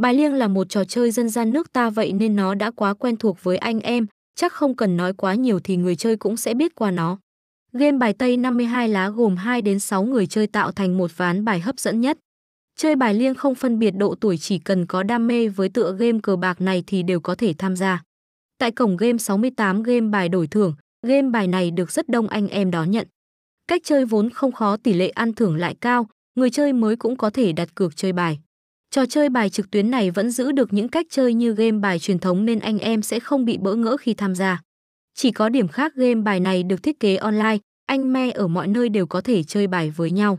Bài liêng là một trò chơi dân gian nước ta vậy nên nó đã quá quen thuộc với anh em, chắc không cần nói quá nhiều thì người chơi cũng sẽ biết qua nó. Game bài Tây 52 lá gồm 2 đến 6 người chơi tạo thành một ván bài hấp dẫn nhất. Chơi bài liêng không phân biệt độ tuổi chỉ cần có đam mê với tựa game cờ bạc này thì đều có thể tham gia. Tại cổng game 68 game bài đổi thưởng, game bài này được rất đông anh em đón nhận. Cách chơi vốn không khó tỷ lệ ăn thưởng lại cao, người chơi mới cũng có thể đặt cược chơi bài. Trò chơi bài trực tuyến này vẫn giữ được những cách chơi như game bài truyền thống nên anh em sẽ không bị bỡ ngỡ khi tham gia. Chỉ có điểm khác game bài này được thiết kế online, anh me ở mọi nơi đều có thể chơi bài với nhau.